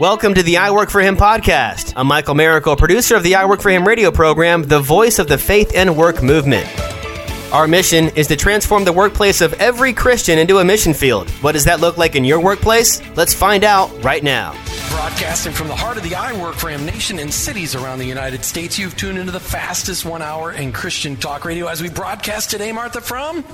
Welcome to the I Work for Him podcast. I'm Michael Miracle, producer of the I Work for Him radio program, the voice of the faith and work movement. Our mission is to transform the workplace of every Christian into a mission field. What does that look like in your workplace? Let's find out right now. Broadcasting from the heart of the I Work for Him nation and cities around the United States, you've tuned into the fastest one hour in Christian talk radio as we broadcast today, Martha, from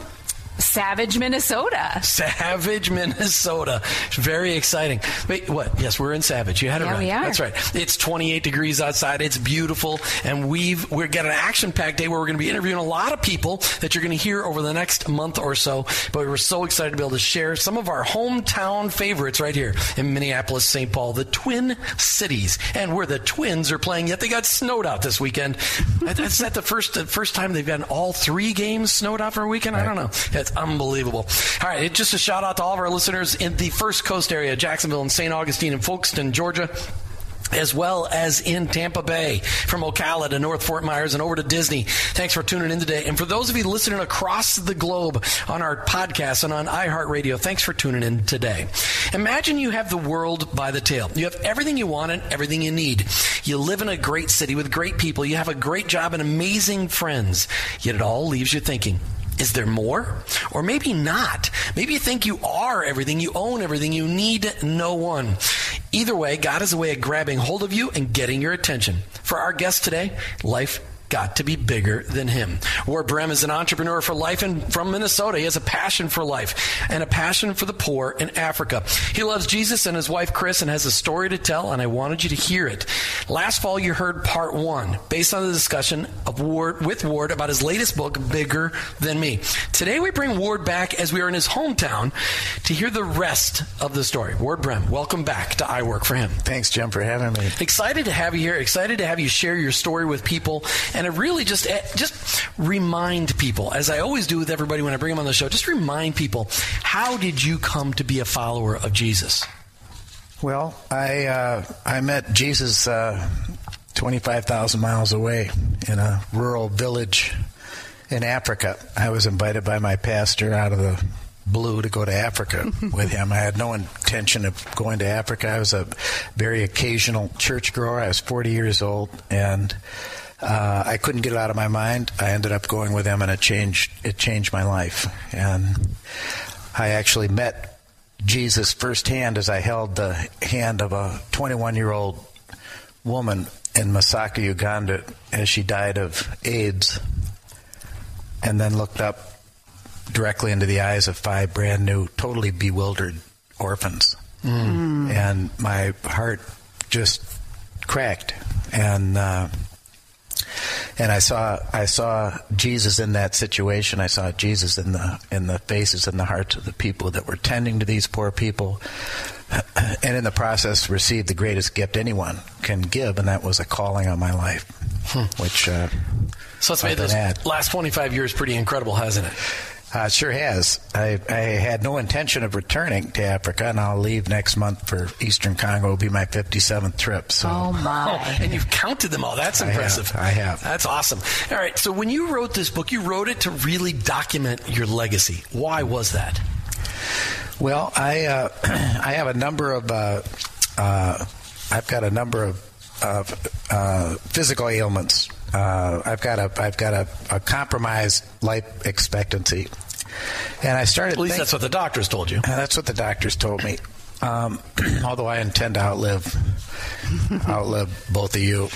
Savage, Minnesota. Savage, Minnesota. Very exciting. Wait, what? Yes, we're in Savage. You had it Yeah, right. we are. That's right. It's 28 degrees outside. It's beautiful, and we've we've got an action-packed day where we're going to be interviewing a lot of people that you're going to hear over the next month or so. But we're so excited to be able to share some of our hometown favorites right here in Minneapolis, St. Paul, the Twin Cities, and where the Twins are playing. Yet they got snowed out this weekend. Is that the first the first time they've gotten all three games snowed out for a weekend? I don't know. Unbelievable. All right, just a shout out to all of our listeners in the First Coast area, Jacksonville and St. Augustine and Folkston, Georgia as well as in Tampa Bay, from Ocala to North Fort Myers and over to Disney. Thanks for tuning in today. And for those of you listening across the globe on our podcast and on iHeartRadio, thanks for tuning in today. Imagine you have the world by the tail. You have everything you want and everything you need. You live in a great city with great people. You have a great job and amazing friends. Yet it all leaves you thinking, is there more? Or maybe not. Maybe you think you are everything, you own everything, you need no one. Either way, God is a way of grabbing hold of you and getting your attention. For our guest today, life got to be bigger than him. Ward Brehm is an entrepreneur for life and from Minnesota. He has a passion for life and a passion for the poor in Africa. He loves Jesus and his wife Chris and has a story to tell, and I wanted you to hear it. Last fall, you heard part one, based on the discussion of Ward with Ward about his latest book, Bigger Than Me. Today, we bring Ward back as we are in his hometown to hear the rest of the story. Ward Brehm, welcome back to I Work for Him. Thanks, Jim, for having me. Excited to have you here. Excited to have you share your story with people, and to really just eh, just remind people, as I always do with everybody when I bring them on the show. Just remind people, how did you come to be a follower of Jesus? Well, I uh, I met Jesus uh, 25,000 miles away in a rural village in Africa. I was invited by my pastor out of the blue to go to Africa with him. I had no intention of going to Africa. I was a very occasional church grower. I was 40 years old and uh, I couldn't get it out of my mind. I ended up going with him, and it changed. It changed my life. And I actually met Jesus firsthand as I held the hand of a 21 year old woman in Masaka, Uganda, as she died of AIDS, and then looked up directly into the eyes of five brand new, totally bewildered orphans. And my heart just cracked. And uh, and I saw I saw Jesus in that situation. I saw Jesus in the in the faces and the hearts of the people that were tending to these poor people, and in the process received the greatest gift anyone can give, and that was a calling on my life, which uh, So it's made this last 25 years pretty incredible, hasn't it? Uh, sure has. I, I had no intention of returning to Africa, and I'll leave next month for Eastern Congo. It'll be my 57th trip. So Oh my. Oh, and you've counted them all. That's I have. impressive. I have. That's awesome. All right. So when you wrote this book, you wrote it to really document your legacy. Why was that? Well, I uh, I have a number of uh, uh, I've got a number of of uh, physical ailments. Uh, I've got a I've got a, a compromised life expectancy, and I started. At least think- that's what the doctors told you. Uh, That's what the doctors told me. Um, although I intend to outlive outlive both of you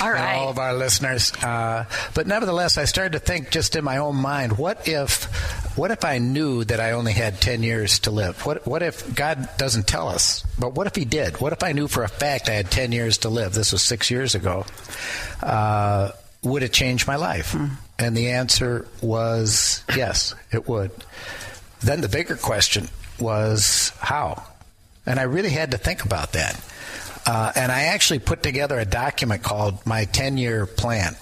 All and all of our listeners. Uh, but nevertheless, I started to think just in my own mind, what if, what if I knew that I only had ten years to live? What, what if God doesn't tell us? But what if He did? What if I knew for a fact I had ten years to live? This was six years ago. Uh, would it change my life? And the answer was yes, it would. Then the bigger question was how? And I really had to think about that. Uh, and I actually put together a document called My 10 Year Plan.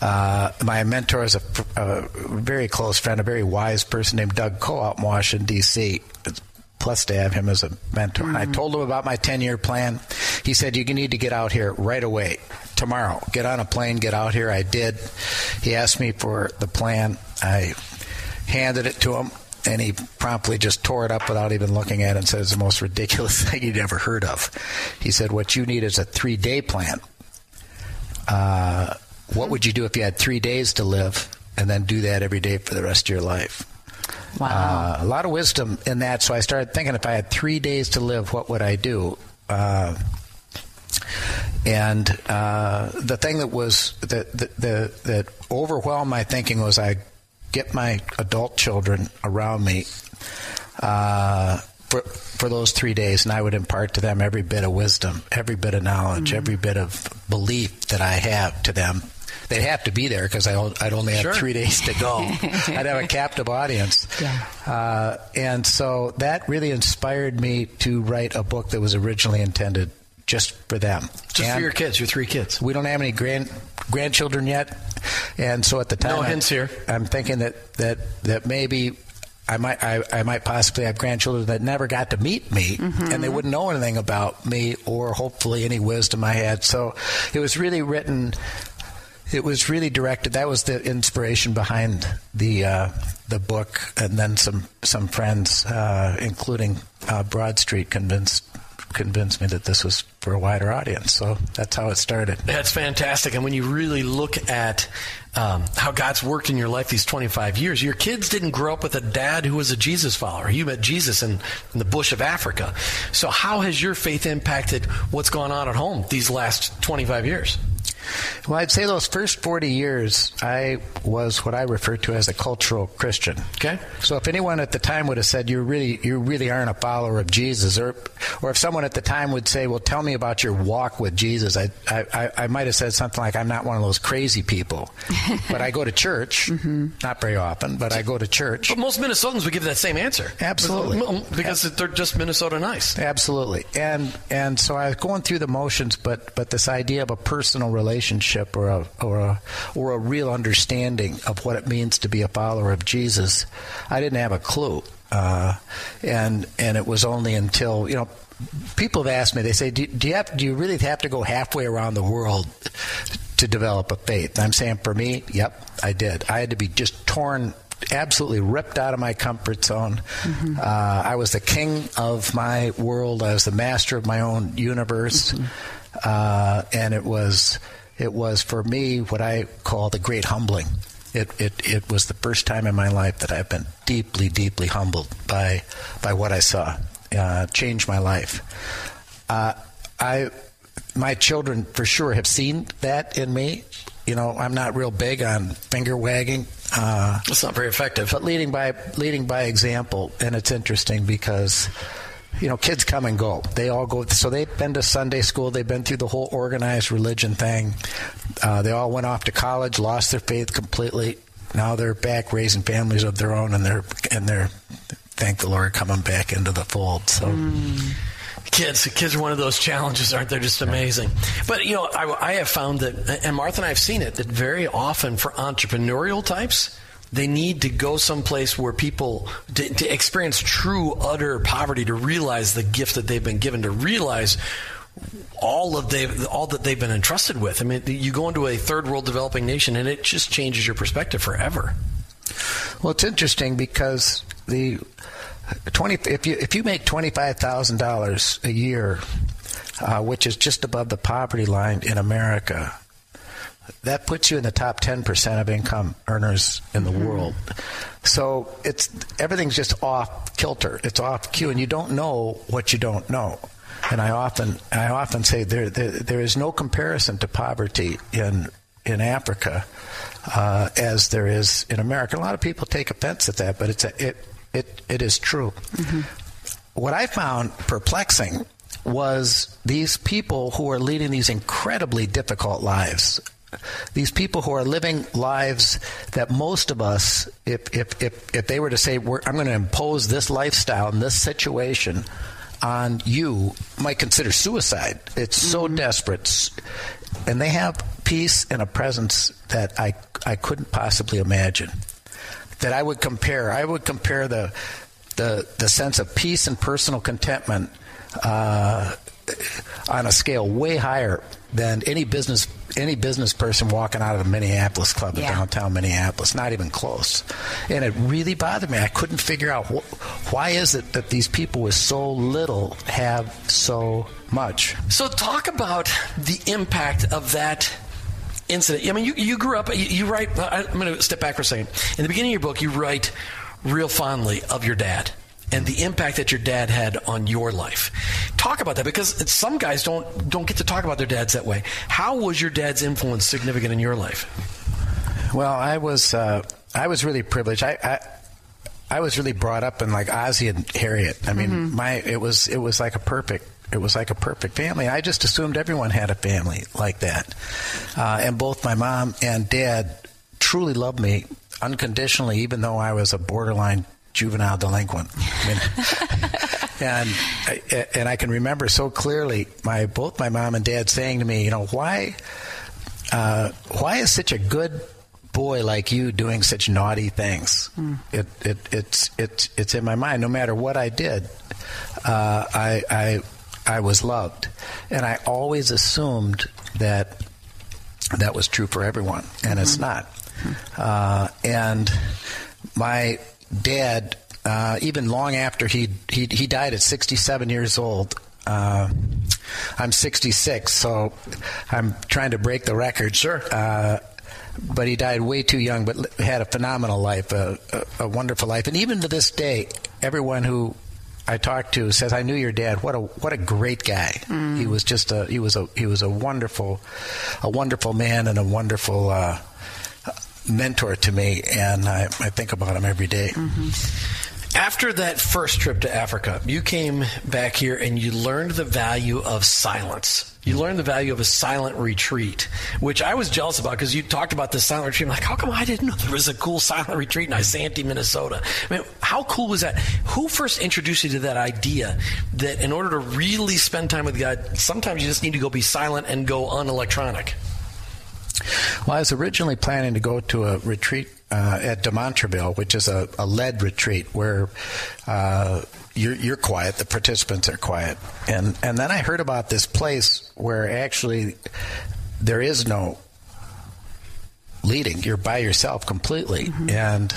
Uh, my mentor is a, a very close friend, a very wise person named Doug Coe out in Washington, D.C. It's plus to have him as a mentor. And I told him about my 10 year plan. He said, You need to get out here right away, tomorrow. Get on a plane, get out here. I did. He asked me for the plan. I handed it to him. and he promptly just tore it up without even looking at it and said it's the most ridiculous thing he'd ever heard of. He said, What you need is a three day plan. Uh, what would you do if you had three days to live and then do that every day for the rest of your life? Wow. Uh, a lot of wisdom in that. So I started thinking if I had three days to live, what would I do? Uh, and uh, the thing that was that, that, that, that overwhelmed my thinking was I get my adult children around me uh, for for those three days, and I would impart to them every bit of wisdom, every bit of knowledge, Mm-hmm. every bit of belief that I have to them. They'd have to be there because I'd only have Sure. three days to go. I'd have a captive audience. Yeah. Uh, and so that really inspired me to write a book that was originally intended just for them. Just for your kids, your three kids. We don't have any grand grandchildren yet, and so at the time, No I- hints here. I'm thinking that that that maybe. I might, I, I might possibly have grandchildren that never got to meet me, and they wouldn't know anything about me, or hopefully any wisdom I had. So, it was really written it was really directed. That was the inspiration behind the uh, the book, and then some some friends, uh, including uh, Broad Street, convinced convinced me that this was for a wider audience. So that's how it started. That's fantastic. And when you really look at um, how God's worked in your life these 25 years, your kids didn't grow up with a dad who was a Jesus follower. You met Jesus in, in the bush of Africa. So, how has your faith impacted what's gone on at home these last 25 years? Well, I'd say those first 40 years, I was what I refer to as a cultural Christian. Okay. So if anyone at the time would have said you really you really aren't a follower of Jesus, or or if someone at the time would say, "Well, tell me about your walk with Jesus," I I, I- I might have said something like, "I'm not one of those crazy people, but I go to church, mm-hmm. not very often, but I go to church." But most Minnesotans would give that same answer. Absolutely. Because they're just Minnesota nice. Absolutely, and and so I was going through the motions, but but this idea of a personal relationship or a or a or a real understanding of what it means to be a follower of Jesus, I didn't have a clue, uh, and and it was only until you know. People have asked me. They say, do, "Do you have? Do you really have to go halfway around the world to develop a faith?" I'm saying, for me, yep, I did. I had to be just torn absolutely ripped out of my comfort zone. Uh, I was the king of my world. I was the master of my own universe, uh, and it was it was for me what I call the great humbling. It, it it was the first time in my life that I've been deeply deeply humbled by by what I saw. Uh, changed my life. Uh, I my children for sure have seen that in me. You know, I'm not real big on finger wagging. Uh, That's not very effective. but leading by leading by example, and it's interesting because you know kids come and go. They all go. So they've been to Sunday school. They've been through the whole organized religion thing. Uh, they all went off to college, lost their faith completely. Now they're back raising families of their own, and they're and they're thank the Lord coming back into the fold. So. Kids, kids are one of those challenges, aren't they? Just amazing. But you know, I, I have found that, and Martha and I have seen it, that very often for entrepreneurial types, they need to go someplace where people to, to experience true, utter poverty to realize the gift that they've been given, to realize all of they all that they've been entrusted with. I mean, you go into a third world developing nation, and it just changes your perspective forever. Well, it's interesting because the twenty if you if you make twenty five thousand dollars a year, uh, which is just above the poverty line in America, that puts you in the top ten percent of income earners in the world. So it's everything's just off kilter. It's off cue, and you don't know what you don't know. And I often I often say there there, there is no comparison to poverty in in Africa uh, as there is in America. A lot of people take offense at that, but it's a, it it it is true. What I found perplexing was these people who are leading these incredibly difficult lives. These people who are living lives that most of us, if if if, if they were to say, We're, "I'm going to impose this lifestyle and this situation," on you might consider suicide. It's so desperate. And they have peace and a presence that I, I couldn't possibly imagine. That I would compare. I would compare the, the, the sense of peace and personal contentment uh, on a scale way higher than any business any business person walking out of the Minneapolis club in Yeah. downtown Minneapolis, not even close. And it really bothered me. I couldn't figure out wh- why is it that these people with so little have so much. So, talk about the impact of that incident. I mean, you, you grew up, you, you write, I- I'm going to step back for a second. In the beginning of your book, you write real fondly of your dad and the impact that your dad had on your life. Talk about that because some guys don't don't get to talk about their dads that way. How was your dad's influence significant in your life? Well, I was uh, I was really privileged. I, I I was really brought up in like Ozzie and Harriet. I mean, my it was it was like a perfect it was like a perfect family. I just assumed everyone had a family like that, uh, and both my mom and dad truly loved me unconditionally, even though I was a borderline juvenile delinquent. I mean, and I, and I can remember so clearly my both my mom and dad saying to me, you know, why uh, why is such a good boy like you doing such naughty things? It, it it's it's it's in my mind. No matter what I did, uh, I I I was loved, and I always assumed that that was true for everyone, and it's not. Uh, and my dad, uh, even long after he he he died at 67 years old. Uh, I'm 66, so I'm trying to break the record. Sure. Uh, but he died way too young, but had a phenomenal life, a, a, a wonderful life, and even to this day, everyone who I talked to says, "I knew your dad. What a what a great guy. He was just a he was a he was a wonderful, a wonderful man and a wonderful." Mentor to me, and I, I think about him every day. Mm-hmm. After that first trip to Africa, you came back here and you learned the value of silence. You learned the value of a silent retreat, which I was jealous about because you talked about this silent retreat. I'm like, how come I didn't know there was a cool silent retreat in Isanti, Minnesota? I mean, how cool was that? Who first introduced you to that idea that in order to really spend time with God, sometimes you just need to go be silent and go unelectronic? Well, I was originally planning to go to a retreat uh, at De Montreville, which is a, a lead retreat where uh, you're, you're quiet, the participants are quiet, and and then I heard about this place where actually there is no leading. You're by yourself completely. And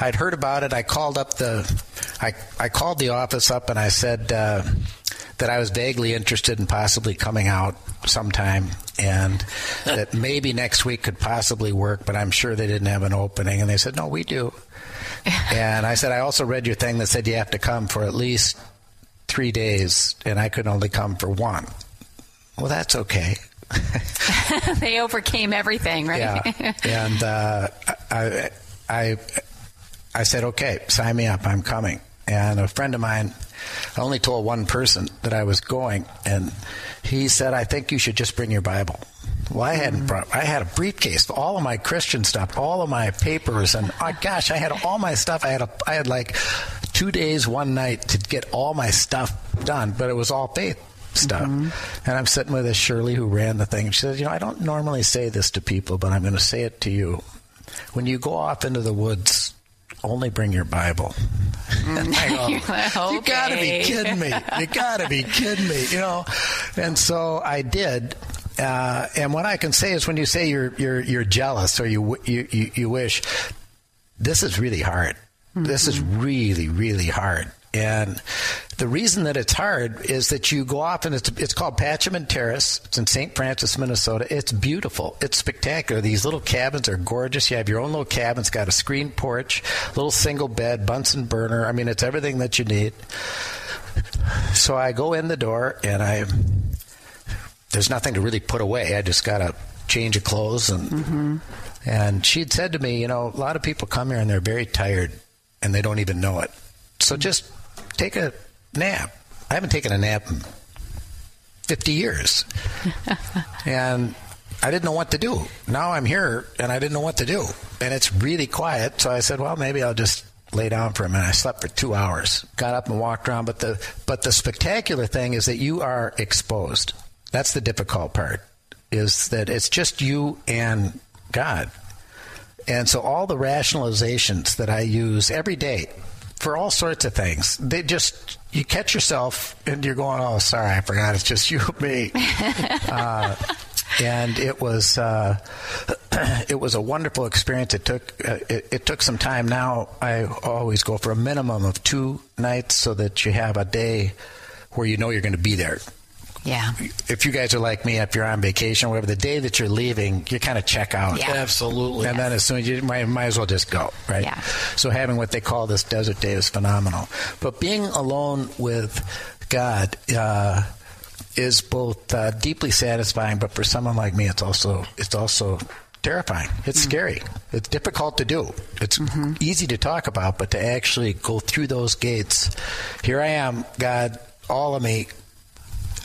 I'd heard about it. I called up the, I, I called the office up and I said uh, that I was vaguely interested in possibly coming out sometime and that maybe next week could possibly work, but I'm sure they didn't have an opening. And they said, no, we do. and I said, I also read your thing that said you have to come for at least three days, and I could only come for one. Well, that's okay. they overcame everything, right? Yeah, and uh, I, I, I said, okay, sign me up. I'm coming. And a friend of mine, I only told one person that I was going, and he said, I think you should just bring your Bible. Well, I hadn't mm. brought. I had a briefcase, all of my Christian stuff, all of my papers, and oh, gosh, I had all my stuff. I had a, I had like two days, one night to get all my stuff done, but it was all faith stuff. Mm-hmm. And I'm sitting with this Shirley who ran the thing. And she says, "You know, I don't normally say this to people, but I'm going to say it to you. When you go off into the woods, only bring your Bible." I go, You're You got to be kidding me! You got to be kidding me! You know. And so I did. Uh, and what I can say is, when you say you're you're you're jealous or you you you, you wish, this is really hard. This is really really hard. And the reason that it's hard is that you go off and it's, it's called Pacem in Terris. It's in St. Francis, Minnesota. It's beautiful. It's spectacular. These little cabins are gorgeous. You have your own little cabin. It's got a screen porch, little single bed, Bunsen burner. I mean, it's everything that you need. So I go in the door and I, there's nothing to really put away. I just got a change of clothes and, mm-hmm. and she'd said to me, you know, a lot of people come here and they're very tired and they don't even know it. So mm-hmm. just take a nap. I haven't taken a nap in 50 years. and I didn't know what to do. Now I'm here and I didn't know what to do. And it's really quiet. So I said, well, maybe I'll just lay down for a minute. I slept for two hours, got up and walked around. But the, but the spectacular thing is that you are exposed. That's the difficult part, is that it's just you and God. And so all the rationalizations that I use every day for all sorts of things, they just you catch yourself and you're going, "Oh, sorry, I forgot. It's just you and me." uh, and it was uh, it was a wonderful experience. It took uh, it, it, took some time. Now I always go for a minimum of two nights so that you have a day where you know you're going to be there. Yeah. If you guys are like me, if you're on vacation, or whatever, the day that you're leaving, you kind of check out. Yeah. Absolutely. And then as soon as you might, might as well just go, right? Yeah. So having what they call this desert day is phenomenal. But being alone with God uh, is both uh, deeply satisfying, but for someone like me, it's also it's also terrifying. It's mm-hmm. scary. It's difficult to do. It's mm-hmm. easy to talk about, but to actually go through those gates. Here I am, God, all of me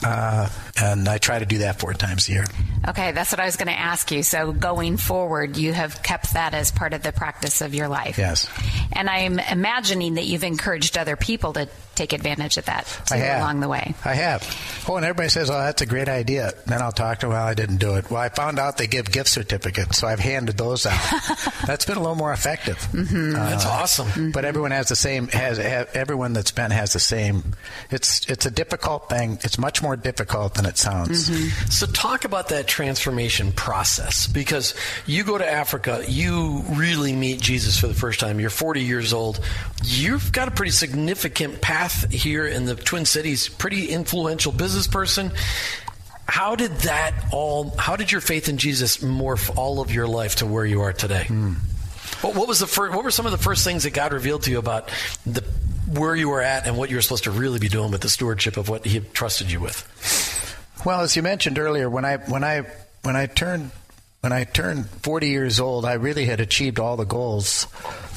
uh, and I try to do that four times a year. Okay, that's what I was going to ask you. So going forward, you have kept that as part of the practice of your life. Yes. And I'm imagining that you've encouraged other people to take advantage of that too, along the way. I have. Oh, and everybody says, "Oh, that's a great idea." Then I'll talk to them. Well, I didn't do it. Well, I found out they give gift certificates, so I've handed those out. that's been a little more effective. Mm-hmm. Uh, that's awesome. Mm-hmm. But everyone has the same. Has, has everyone that's been has the same. It's it's a difficult thing. It's much more difficult than it sounds. Mm-hmm. So talk about that transformation process because you go to Africa, you really meet Jesus for the first time. You're 40 years old. You've got a pretty significant path here in the Twin Cities. Pretty influential business person. How did that all? How did your faith in Jesus morph all of your life to where you are today? Mm. What, what was the first, What were some of the first things that God revealed to you about the where you were at and what you were supposed to really be doing with the stewardship of what He trusted you with? Well, as you mentioned earlier, when I when I when I turned when I turned 40 years old, I really had achieved all the goals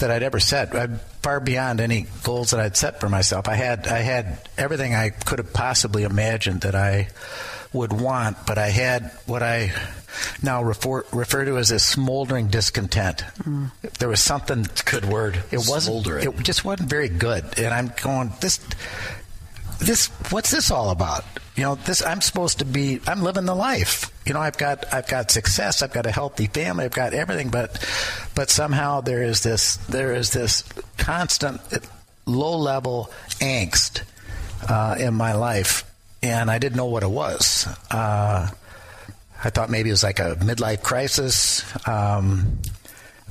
that I'd ever set. I'm far beyond any goals that I'd set for myself. I had I had everything I could have possibly imagined that I would want, but I had what I now refer, refer to as a smoldering discontent. Mm. There was something. It's a good word. It wasn't. It just wasn't very good, and I'm going this. This what's this all about? you know this i'm supposed to be i'm living the life you know i've got i've got success i've got a healthy family i've got everything but but somehow there is this there is this constant low level angst uh, in my life and i didn't know what it was uh, i thought maybe it was like a midlife crisis um,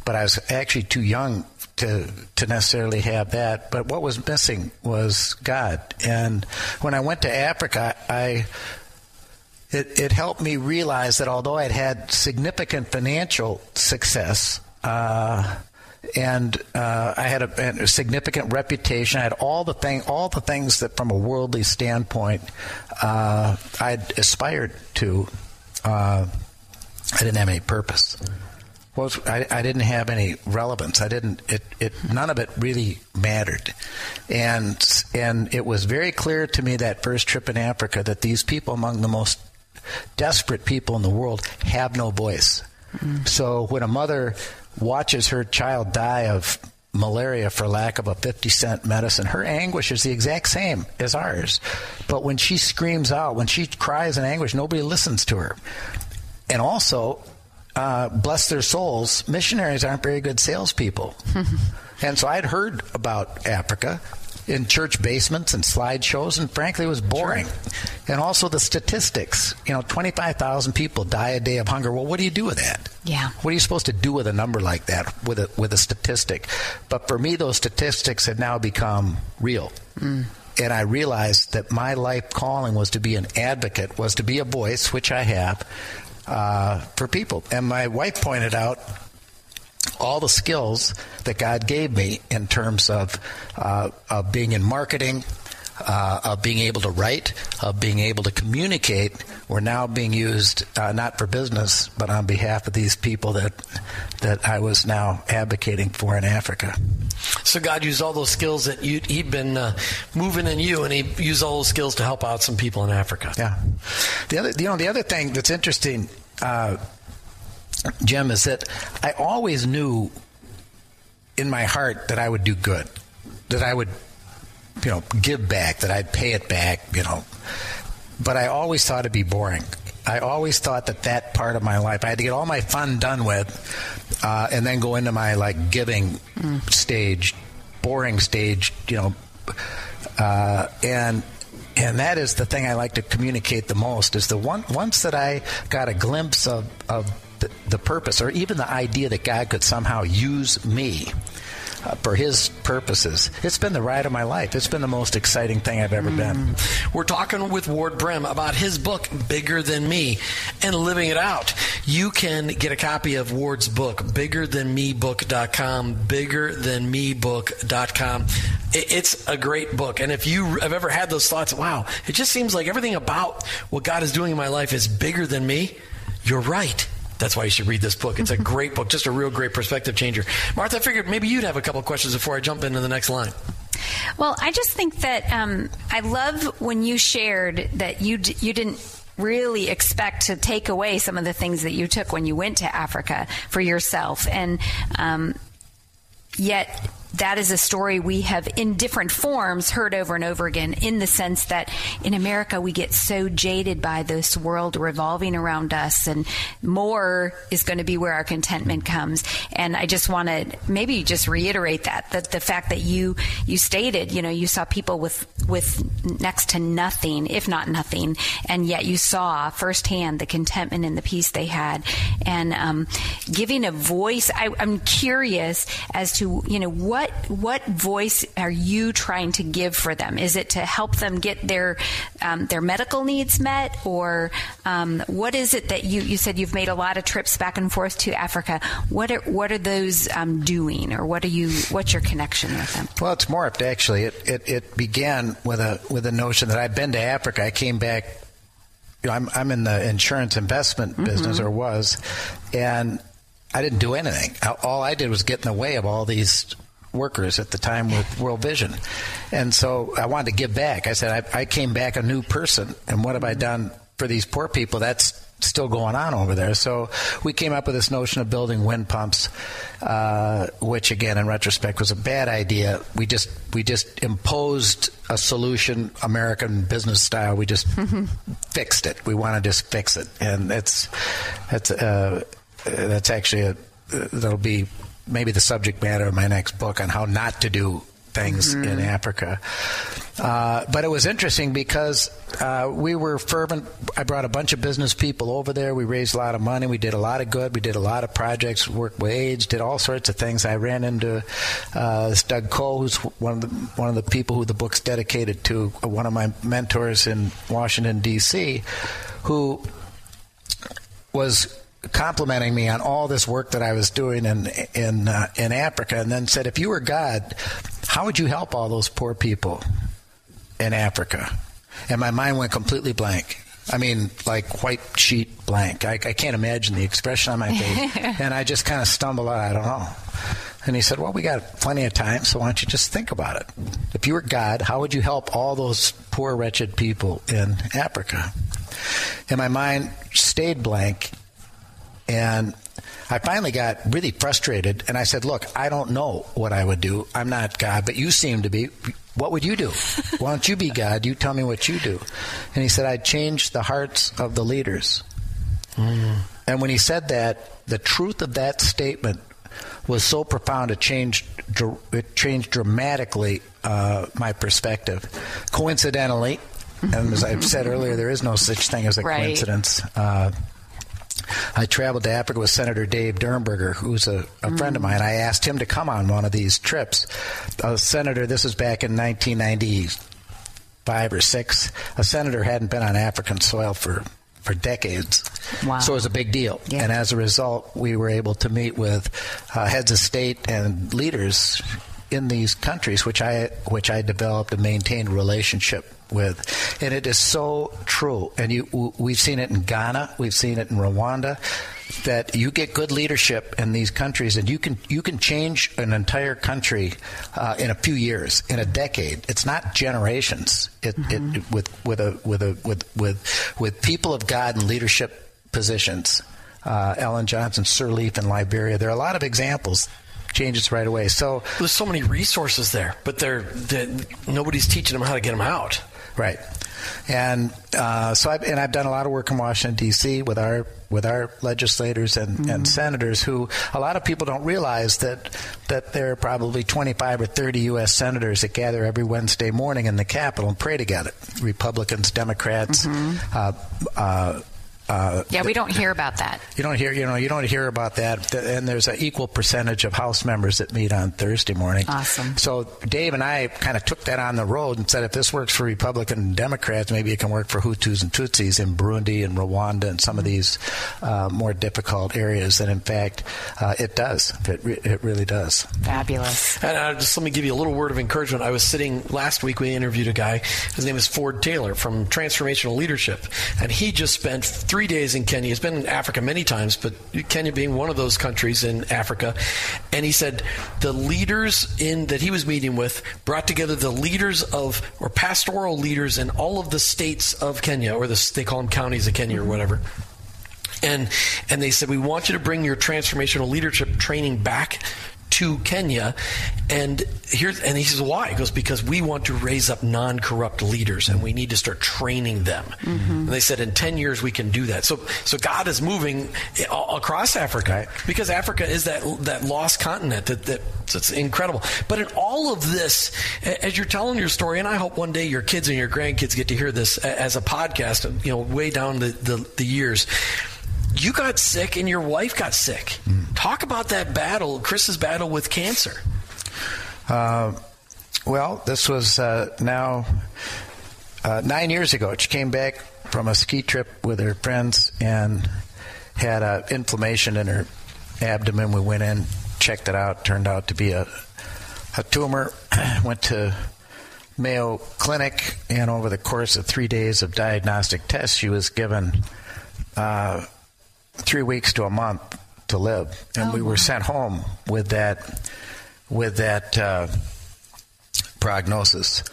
but i was actually too young to to necessarily have that. But what was missing was God. And when I went to Africa, I it, it helped me realize that although I'd had significant financial success, uh, and uh, I had a, a, significant reputation. I had all the thing, all the things that, from a worldly standpoint, uh, I'd aspired to. Uh, I didn't have any purpose. Well, I, I didn't have any relevance. I didn't. It, it. None of it really mattered, and and it was very clear to me that first trip in Africa that these people, among the most desperate people in the world, have no voice. Mm. So when a mother watches her child die of malaria for lack of a 50 cent medicine. Her anguish is the exact same as ours. But when she screams out, when she cries in anguish, nobody listens to her. And also, uh, bless their souls, missionaries aren't very good salespeople. and so I'd heard about Africa in church basements and slideshows, and frankly, it was boring. Sure. And also the statistics. You know, 25,000 people die a day of hunger. Well, what do you do with that? Yeah. What are you supposed to do with a number like that, with a, with a statistic? But for me, those statistics had now become real. Mm. And I realized that my life calling was to be an advocate, was to be a voice, which I have, uh, for people. And my wife pointed out all the skills that God gave me in terms of, uh, of being in marketing, uh, of being able to write, of being able to communicate, were now being used uh, not for business, but on behalf of these people that that I was now advocating for in Africa. So God used all those skills that you, He'd been uh, moving in you, and He used all those skills to help out some people in Africa. Yeah. The other, you know, the other thing that's interesting, uh, Jim, is that I always knew in my heart that I would do good, that I would you know, give back, that I'd pay it back, you know. But I always thought it'd be boring. I always thought that that part of my life, I had to get all my fun done with, uh, and then go into my like giving mm. stage, boring stage, you know. Uh, and and that is the thing I like to communicate the most. Is the one once that I got a glimpse of of the, purpose, or even the idea that God could somehow use me uh, for His purposes. It's been the ride of my life. It's been the most exciting thing I've ever been. We're talking with Ward Brehm about his book, Bigger Than Me, and living it out. You can get a copy of Ward's book, biggerthanmebook.com, biggerthanmebook.com. It's a great book. And if you have ever had those thoughts, wow, it just seems like everything about what God is doing in my life is bigger than me, you're right. That's why you should read this book. It's a great book, just a real great perspective changer. Martha, I figured maybe you'd have a couple questions before I jump into the next line. Well, I just think that um, I love when you shared that you d- you didn't really expect to take away some of the things that you took when you went to Africa for yourself, and um, yet that is a story we have in different forms heard over and over again in the sense that in America we get so jaded by this world revolving around us and more is going to be where our contentment comes. And I just want to maybe just reiterate that that the fact that you you stated you know you saw people with with next to nothing if not nothing and yet you saw firsthand the contentment and the peace they had. And um, giving a voice I, I'm curious as to you know what what voice are you trying to give for them? Is it to help them get their um, their medical needs met, or um, what is it that you you said you've made a lot of trips back and forth to Africa? What are what are those um, doing, or what are you what's your connection with them? Well, it's morphed actually. It, it it began with a with a notion that I'd been to Africa. I came back. I'm I'm in the insurance investment business, or was, and I didn't do anything. All I did was get in the way of all these workers at the time with World Vision. And so I wanted to give back. I said, I, I came back a new person. And what have I done for these poor people? That's still going on over there. So we came up with this notion of building wind pumps, uh, which again, in retrospect, was a bad idea. We just we just imposed a solution, American business style. We just fixed it. We want to just fix it, and it's that's uh, that's actually a that'll be maybe the subject matter of my next book on how not to do things in Africa. Uh, but it was interesting because uh, we were fervent. I brought a bunch of business people over there. We raised a lot of money. We did a lot of good. We did a lot of projects, worked with AIDS, did all sorts of things. I ran into uh, Doug Coe, who's one of the one of the people who the book's dedicated to, one of my mentors in Washington D.C., who was complimenting me on all this work that I was doing in in uh, in Africa, and then said, "If you were God, how would you help all those poor people in Africa?" And my mind went completely blank. I mean, like white sheet blank. I, I can't imagine the expression on my face, and I just kind of stumbled out. I don't know. And he said, "Well, we got plenty of time, so why don't you just think about it? If you were God, how would you help all those poor, wretched people in Africa?" And my mind stayed blank, and I finally got really frustrated and I said, Look, I don't know what I would do. I'm not God, but you seem to be. What would you do? Why don't you be God? You tell me what you do. And he said, I'd change the hearts of the leaders. And when he said that, the truth of that statement was so profound it changed it changed dramatically uh, my perspective. Coincidentally, and as I've said earlier, there is no such thing as a Right. coincidence. Uh, I traveled to Africa with Senator Dave Durenberger, who's a, a friend of mine. I asked him to come on one of these trips. Uh, senator, this was back in 1995 or six. A senator hadn't been on African soil for for decades, Wow. so it was a big deal. Yeah. And as a result, we were able to meet with uh, heads of state and leaders in these countries, which I which I developed and maintained a relationship with, and it is so true. And you, we've seen it in Ghana, we've seen it in Rwanda, that you get good leadership in these countries, and you can you can change an entire country uh, in a few years, in a decade. It's not generations. It, it with with a with a with with with people of God in leadership positions. Uh, Ellen Johnson, Sirleaf in Liberia. There are a lot of examples. Changes right away. So There's so many resources there, but they're, they nobody's teaching them how to get them out. Right. And uh, so, I've, and I've done a lot of work in Washington D.C. with our with our legislators and, mm-hmm. and senators, who a lot of people don't realize that that there are probably 25 or 30 U.S. senators that gather every Wednesday morning in the Capitol and pray together. Republicans, Democrats, mm-hmm. uh, uh, uh, yeah, we don't hear about that. You don't hear, you know, you don't hear about that. And there's an equal percentage of House members that meet on Thursday morning. Awesome. So Dave and I kind of took that on the road and said, if this works for Republican and Democrats, maybe it can work for Hutus and Tutsis in Burundi and Rwanda and some of these uh, more difficult areas. And in fact, uh, it does. It, re- it really does. Fabulous. And uh, just let me give you a little word of encouragement. I was sitting last week. We interviewed a guy. His name is Ford Taylor from Transformational Leadership, and he just spent three days in Kenya. He's been in Africa many times, but Kenya being one of those countries in Africa. And he said the leaders in that he was meeting with brought together the leaders of or pastoral leaders in all of the states of Kenya, or the, they call them counties of Kenya or whatever and and they said we want you to bring your transformational leadership training back to Kenya. And here, and he says, why? He goes, because we want to raise up non corrupt leaders and we need to start training them. Mm-hmm. And they said, in 10 years, we can do that. So, so God is moving across Africa because Africa is that, that lost continent that, that that's incredible. But in all of this, as you're telling your story, and I hope one day your kids and your grandkids get to hear this as a podcast, you know, way down the, the, the years you got sick and your wife got sick. Mm. Talk about that battle, Chris's battle with cancer. Uh, well, this was uh, now uh, nine years ago. She came back from a ski trip with her friends and had an inflammation in her abdomen. We went in, checked it out. Turned out to be a a tumor. Went to Mayo Clinic, and over the course of three days of diagnostic tests, she was given uh, three weeks to a month to live, and oh, we were sent home with that with that uh, prognosis.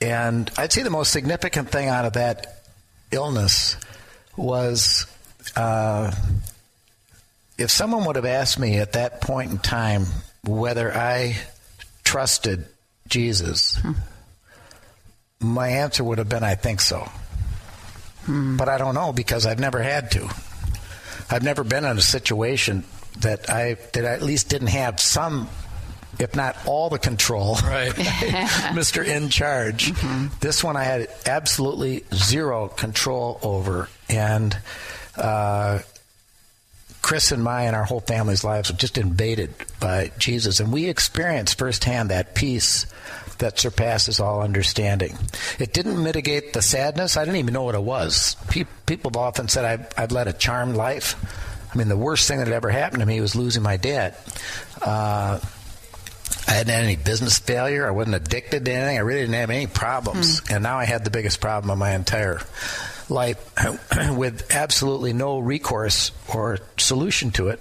And I'd say the most significant thing out of that illness was uh, if someone would have asked me at that point in time whether I trusted Jesus, hmm. my answer would have been, I think so. Hmm. But I don't know because I've never had to. I've never been in a situation that I that I at least didn't have some if not all the control, right. Mr. In Charge. Mm-hmm. This one I had absolutely zero control over, and uh, Chris and my and our whole family's lives were just invaded by Jesus, and we experienced firsthand that peace that surpasses all understanding. It didn't mitigate the sadness. I didn't even know what it was. People have often said I've, I've, led a charmed life. I mean, the worst thing that had ever happened to me was losing my dad. Uh, I hadn't had any business failure. I wasn't addicted to anything. I really didn't have any problems. Mm. And now I had the biggest problem of my entire life with absolutely no recourse or solution to it.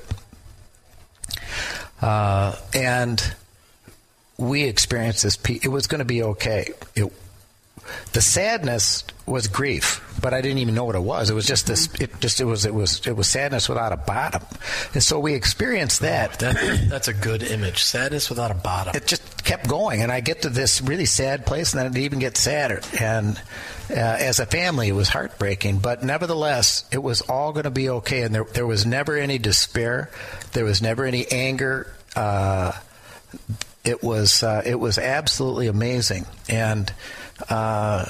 Uh, and we experienced this. It was going to be okay. It, the sadness was grief, but I didn't even know what it was. It was just this. It just it was it was it was sadness without a bottom, and so we experienced that. Oh, that that's a good image. Sadness without a bottom. It just kept going, and I get to this really sad place, and then it even gets sadder. And uh, as a family, it was heartbreaking, but nevertheless, it was all going to be okay. And there there was never any despair. There was never any anger. Uh, it was uh, it was absolutely amazing, and uh,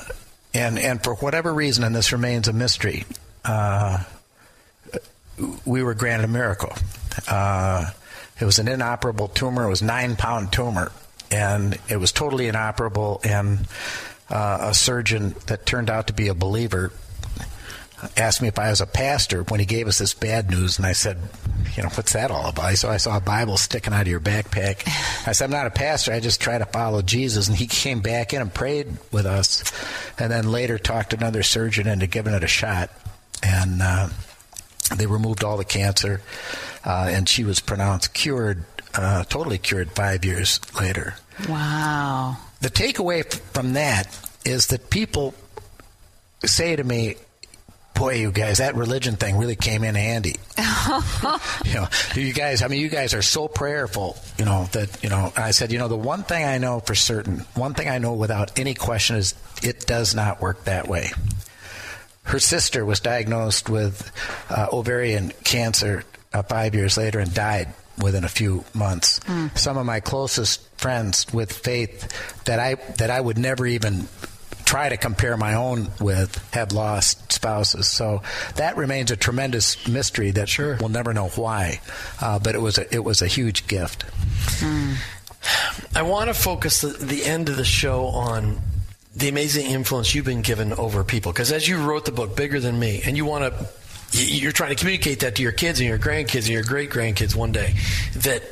and and for whatever reason, and this remains a mystery, uh, we were granted a miracle. Uh, it was an inoperable tumor. It was nine pound tumor, and it was totally inoperable. And uh, a surgeon that turned out to be a believer asked me if I was a pastor when he gave us this bad news, and I said, "You know, what's that all about?" So I saw a Bible sticking out of your backpack. I said, "I'm not a pastor. I just try to follow Jesus." And he came back in and prayed with us, and then later talked another surgeon into giving it a shot, and uh, they removed all the cancer, uh, and she was pronounced cured, uh, totally cured, five years later. Wow. The takeaway from that is that people say to me, boy, you guys, that religion thing really came in handy. you know, you guys, I mean, you guys are so prayerful, you know, that, you know, I said, you know, the one thing I know for certain, one thing I know without any question is it does not work that way. Her sister was diagnosed with uh, ovarian cancer uh, five years later and died within a few months. Mm. Some of my closest friends with faith that I that I would never even try to compare my own with have lost spouses. So that remains a tremendous mystery that sure. we'll never know why. Uh, but it was a, it was a huge gift. Mm. I want to focus the, the end of the show on the amazing influence you've been given over people. Because as you wrote the book, Bigger Than Me, and you want to you're trying to communicate that to your kids and your grandkids and your great grandkids one day that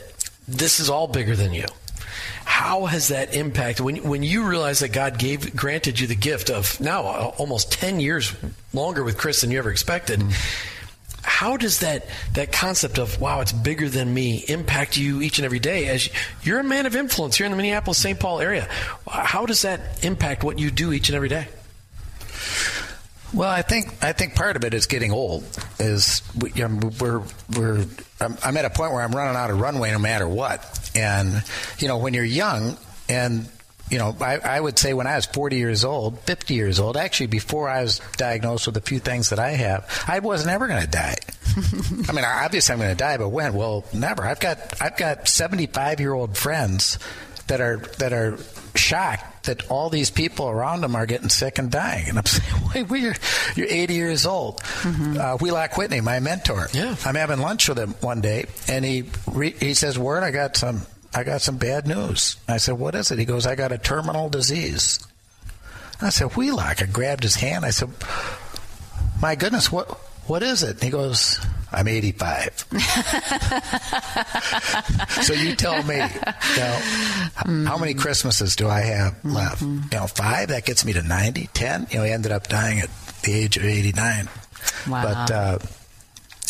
this is all bigger than you. How has that impacted when when you realize that God gave granted you the gift of now almost ten years longer with Chris than you ever expected? Mm-hmm. How does that that concept of wow, it's bigger than me impact you each and every day? As you're a man of influence here in the Minneapolis St. Paul area, how does that impact what you do each and every day? Well, I think I think part of it is getting old. Is we, you know, we're we're I'm, I'm at a point where I'm running out of runway no matter what. And you know, when you're young and you know, I, I, would say when I was 40 years old, 50 years old, actually before I was diagnosed with a few things that I have, I wasn't ever going to die. I mean, obviously I'm going to die, but when? Well, never. I've got I've got 75 year old friends that are that are shocked that all these people around them are getting sick and dying. And I'm saying, wait, wait you're, you're 80 years old. Mm-hmm. Uh, Wheelock Whitney, my mentor. Yeah. I'm having lunch with him one day, and he re- he says, "Ward, I got some I got some bad news." I said, "What is it?" He goes, "I got a terminal disease." I said, Wheelock. I grabbed his hand. I said, "My goodness, what what is it?" he goes, I'm 85. so you tell me, you know, mm-hmm. how many Christmases do I have left? Mm-hmm. You know, five? That gets me to 90, 10? You know, he ended up dying at the age of 89. Wow. But, uh,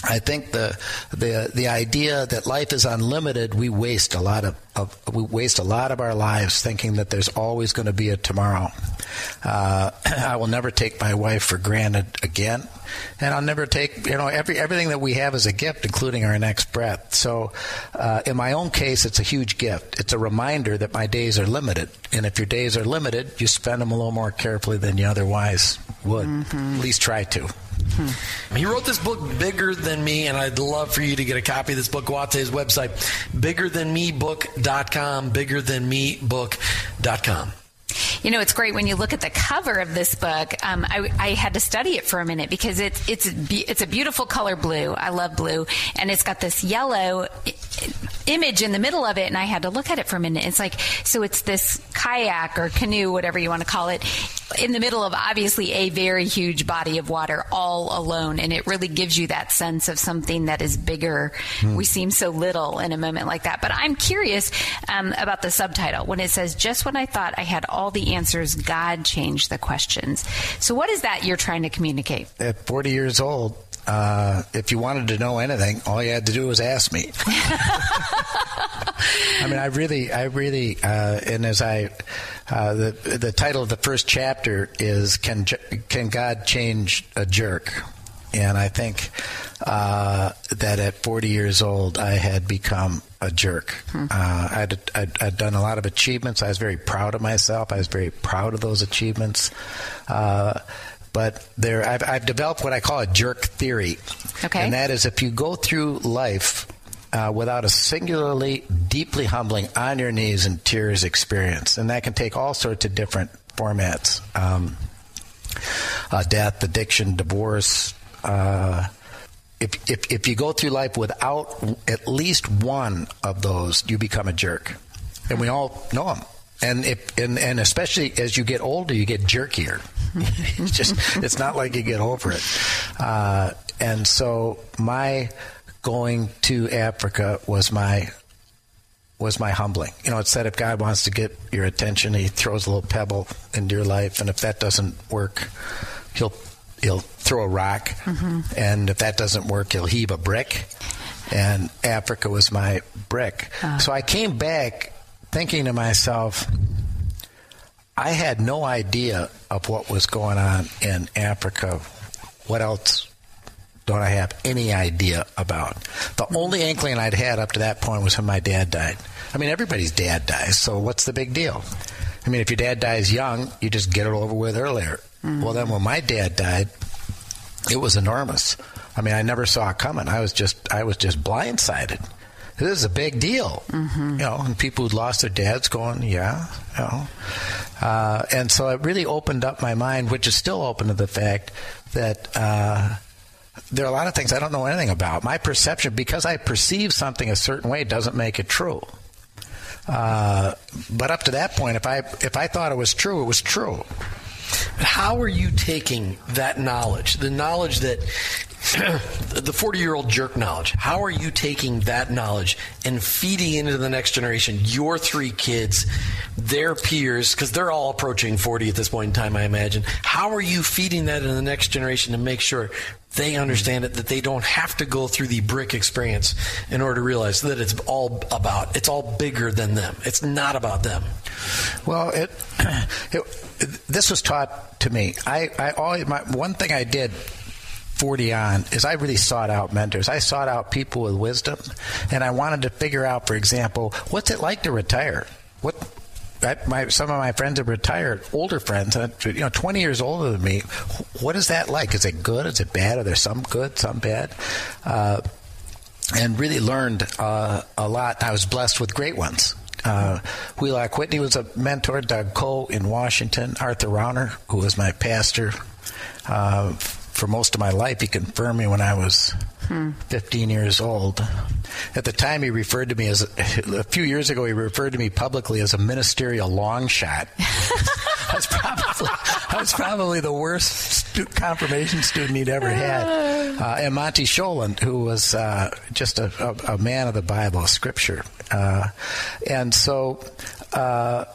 I think the the the idea that life is unlimited, we waste a lot of, of we waste a lot of our lives thinking that there's always going to be a tomorrow. Uh, I will never take my wife for granted again, and I'll never take you know every everything that we have is a gift, including our next breath. So, uh, in my own case, it's a huge gift. It's a reminder that my days are limited, and if your days are limited, you spend them a little more carefully than you otherwise would. Mm-hmm. At least try to. Hmm. He wrote this book, Bigger Than Me, and I'd love for you to get a copy of this book. Go out to his website, biggerthanmebook.com, biggerthanmebook.com. You know, it's great when you look at the cover of this book. Um, I, I, had to study it for a minute because it's it's it's a beautiful color blue. I love blue, and it's got this yellow image in the middle of it, and I had to look at it for a minute. It's like so, it's this kayak or canoe, whatever you want to call it, in the middle of obviously a very huge body of water, all alone, and it really gives you that sense of something that is bigger. Mm. We seem so little in a moment like that. But I'm curious um, about the subtitle when it says, "Just when I thought I had all the answers, God changed the questions. So, what is that you're trying to communicate? At 40 years old, uh, if you wanted to know anything, all you had to do was ask me. I mean, I really, I really, uh, and as I, uh, the the title of the first chapter is "Can Can God Change a Jerk?" And I think uh, that at 40 years old, I had become a jerk. Hmm. Uh, I'd, I'd, I'd, done a lot of achievements. I was very proud of myself. I was very proud of those achievements. Uh, but there, I've, I've, developed what I call a jerk theory. Okay. And that is if you go through life uh, without a singularly, deeply humbling, on your knees and tears experience, and that can take all sorts of different formats. Um, uh, death, addiction, divorce, uh, if, if, if you go through life without at least one of those, you become a jerk. And we all know them. And if and, and especially as you get older, you get jerkier. it's just it's not like you get over it. Uh, and so my going to Africa was my was my humbling. You know, it said if God wants to get your attention, He throws a little pebble into your life, and if that doesn't work, He'll he'll throw a rock, mm-hmm. and if that doesn't work, he'll heave a brick. And Africa was my brick. Uh. So I came back thinking to myself, I had no idea of what was going on in Africa what else don't I have any idea about? The only inkling I'd had up to that point was when my dad died. I mean, everybody's dad dies, so what's the big deal? I mean, if your dad dies young, you just get it over with earlier. Mm-hmm. Well, then when my dad died, it was enormous. I mean, I never saw it coming. I was just, I was just blindsided. This is a big deal, mm-hmm. you know. And people who'd lost their dads going, yeah, you know. Uh, and so it really opened up my mind, which is still open to the fact that. Uh, there are a lot of things I don't know anything about. My perception, because I perceive something a certain way, doesn't make it true. Uh, but up to that point, if I if I thought it was true, it was true. But how are you taking that knowledge, the knowledge that the 40 year old jerk knowledge, how are you taking that knowledge and feeding into the next generation, your three kids, their peers, because they're all approaching 40 at this point in time, I imagine. How are you feeding that in the next generation to make sure they understand it, that they don't have to go through the brick experience in order to realize that it's all about, it's all bigger than them. It's not about them. Well, it, it this was taught to me. I, I always, my, one thing I did 40 on is I really sought out mentors. I sought out people with wisdom, and I wanted to figure out, for example, what's it like to retire? What my, some of my friends have retired, older friends, you know, 20 years older than me. What is that like? Is it good? Is it bad? Are there some good, some bad? Uh, and really learned uh, a lot. I was blessed with great ones. Uh, Wheelock Whitney was a mentor. Doug Coe in Washington. Arthur Rouner, who was my pastor uh, for most of my life. He confirmed me when I was hmm. 15 years old. At the time, he referred to me as a few years ago. He referred to me publicly as a ministerial long shot. Was probably was probably the worst stu- confirmation student he'd ever had. Uh, and Monty Sholand, who was uh, just a, a, a, man of the Bible, Scripture, uh, and so uh,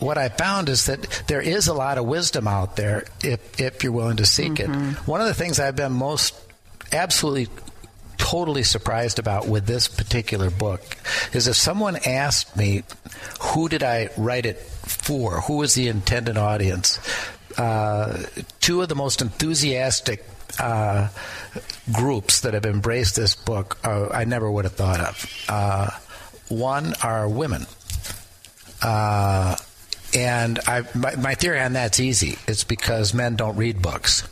what I found is that there is a lot of wisdom out there if, if you're willing to seek mm-hmm. it. One of the things I've been most absolutely totally surprised about with this particular book is if someone asked me who did I write it for, who was the intended audience, uh, two of the most enthusiastic uh, groups that have embraced this book uh, I never would have thought of. Uh, one are women. Uh, and I, my, my, theory on that's easy. It's because men don't read books.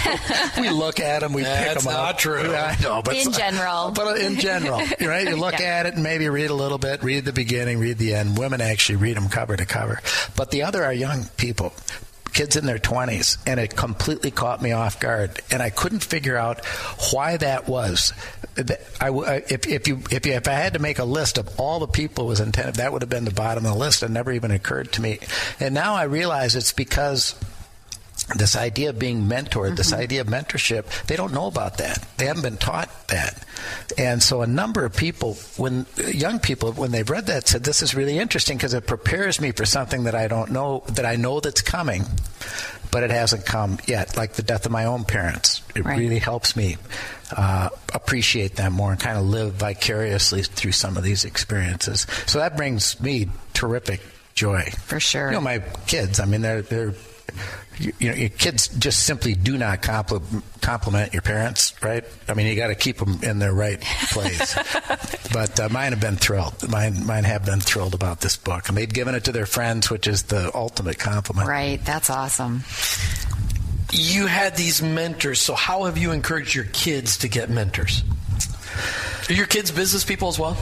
we look at them, we that's pick them up. That's not true. I know, but in general. But in general, right? You look yeah. at it and maybe read a little bit, read the beginning, read the end. Women actually read them cover to cover. But the other are young people kids in their 20s, and it completely caught me off guard. And I couldn't figure out why that was. I, if, if, you, if, you, if I had to make a list of all the people was intended, that would have been the bottom of the list. It never even occurred to me. And now I realize it's because this idea of being mentored, mm-hmm. this idea of mentorship, they don't know about that. They haven't been taught that. And so a number of people, when young people, when they've read that, said, this is really interesting because it prepares me for something that I don't know, that I know that's coming, but it hasn't come yet, like the death of my own parents. It right. really helps me uh, appreciate them more and kind of live vicariously through some of these experiences. So that brings me terrific joy. For sure. You know, my kids, I mean, they're, they're you, you know, your kids just simply do not compl- compliment your parents, right? I mean, you got to keep them in their right place. but uh, mine have been thrilled. Mine, mine have been thrilled about this book, and they've given it to their friends, which is the ultimate compliment. Right. That's awesome. You had these mentors. So, how have you encouraged your kids to get mentors? Are your kids business people as well?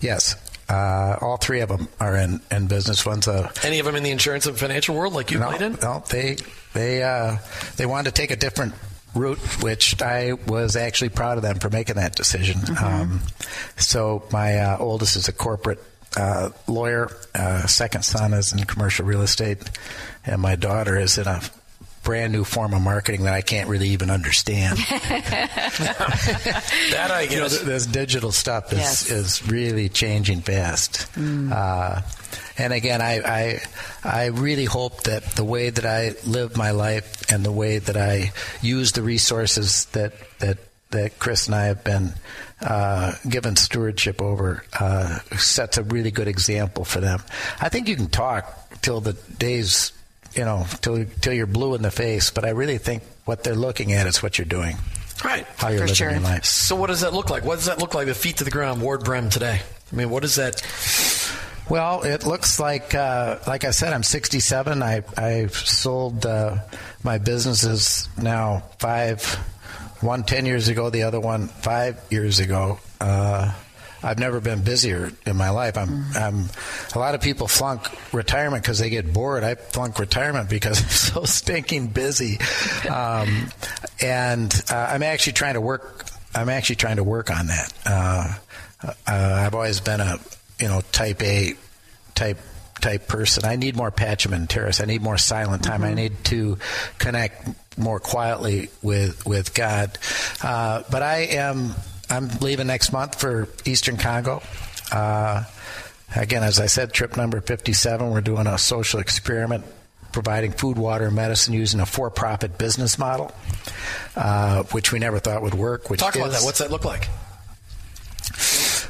Yes. Uh, all three of them are in, in business. One's a any of them in the insurance and financial world, like you no, played in. No, they they uh, they wanted to take a different route, which I was actually proud of them for making that decision. Mm-hmm. Um, so my uh, oldest is a corporate uh, lawyer. Uh, second son is in commercial real estate, and my daughter is in a brand new form of marketing that I can't really even understand. that I guess. You know, this digital stuff is, yes. is really changing fast. Mm. Uh, and again, I, I, I really hope that the way that I live my life and the way that I use the resources that that that Chris and I have been uh, given stewardship over uh, sets a really good example for them. I think you can talk till the days you know, till till you're blue in the face. But I really think what they're looking at is what you're doing, Right. how you're For living sure. your life. So what does that look like? What does that look like? The feet to the ground, Ward Brehm today. I mean, what is that? Well, it looks like, uh, like I said, I'm 67. I I've sold uh, my businesses now five, one ten years ago, the other one five years ago. Uh, I've never been busier in my life. I'm, I'm. A lot of people flunk retirement because they get bored. I flunk retirement because I'm so stinking busy, um, and uh, I'm actually trying to work. I'm actually trying to work on that. Uh, uh, I've always been a you know type A type type person. I need more Pacem in Terris. I need more silent time. I need to connect more quietly with with God. Uh, but I am I'm leaving next month for Eastern Congo. Uh, again, as I said, trip number 57. We're doing a social experiment. Providing food, water, and medicine using a for-profit business model, uh, which we never thought would work. Which Talk about that. What's that look like?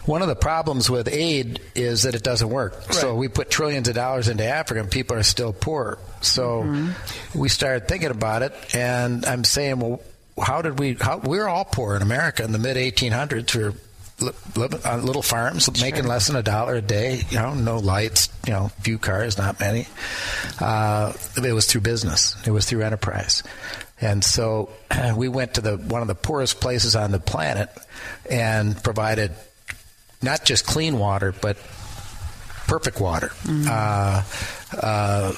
one of the problems with aid is that it doesn't work. So we put trillions of dollars into Africa and people are still poor. So we started thinking about it and I'm saying, well, how did we, how, we were all poor in America in the mid 1800s. We were li- living on little farms, making less than a dollar a day, you know, no lights, you know, few cars, not many. Uh, it was through business. It was through enterprise. And so we went to the, one of the poorest places on the planet and provided not just clean water, but perfect water. Uh, uh,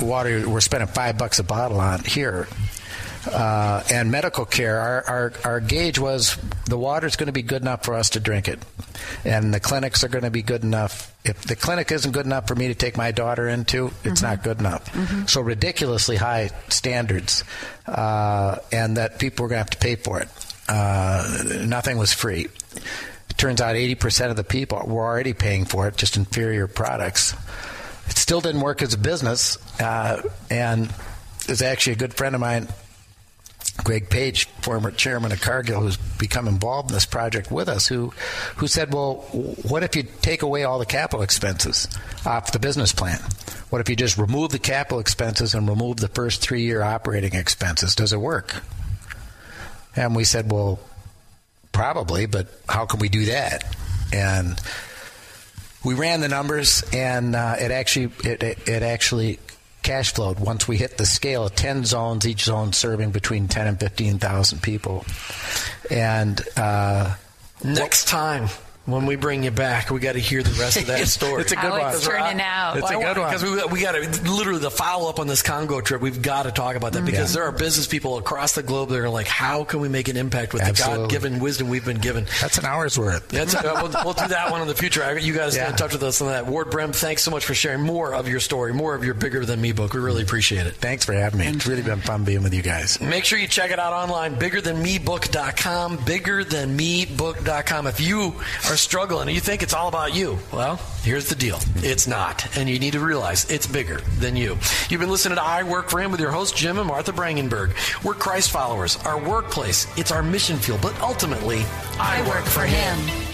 water we're spending five bucks a bottle on here. Uh, and medical care, our, our, our gauge was the water's going to be good enough for us to drink it. And the clinics are going to be good enough. If the clinic isn't good enough for me to take my daughter into, it's not good enough. So ridiculously high standards, uh, and that people were going to have to pay for it. Uh, nothing was free. It turns out 80% of the people were already paying for it, just inferior products. It still didn't work as a business, uh, and there's actually a good friend of mine, Greg Page, former chairman of Cargill, who's become involved in this project with us, who, who said, "Well, what if you take away all the capital expenses off the business plan? What if you just remove the capital expenses and remove the first three-year operating expenses? Does it work?" And we said, "Well, probably, but how can we do that?" And we ran the numbers, and uh, it actually it, it, it actually cash flowed once we hit the scale of ten zones, each zone serving between ten and fifteen thousand people, and. Uh, Next time when we bring you back, we got to hear the rest of that story. It's a How good one. it's turning out. It's a good one. Because we, we got to literally the follow up on this Congo trip. We've got to talk about that because Yeah. there are business people across the globe that are like, how can we make an impact with the Absolutely. God given wisdom we've been given? That's an hour's worth. That's, uh, we'll, we'll do that one in the future. I- You guys stay in touch with us on that. Ward Brehm, thanks so much for sharing more of your story, more of your Bigger Than Me book. We really appreciate it. Thanks for having me. It's really been fun being with you guys. Make sure you check it out online, biggerthanmebook.com, biggerthanmebook.com. If you are struggling and you think it's all about you, well, here's the deal. It's not. And you need to realize it's bigger than you. You've been listening to I Work for Him with your hosts, Jim and Martha Brangenberg. We're Christ followers. Our workplace, it's our mission field, but ultimately, I, work for Him.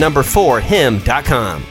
number four him.com.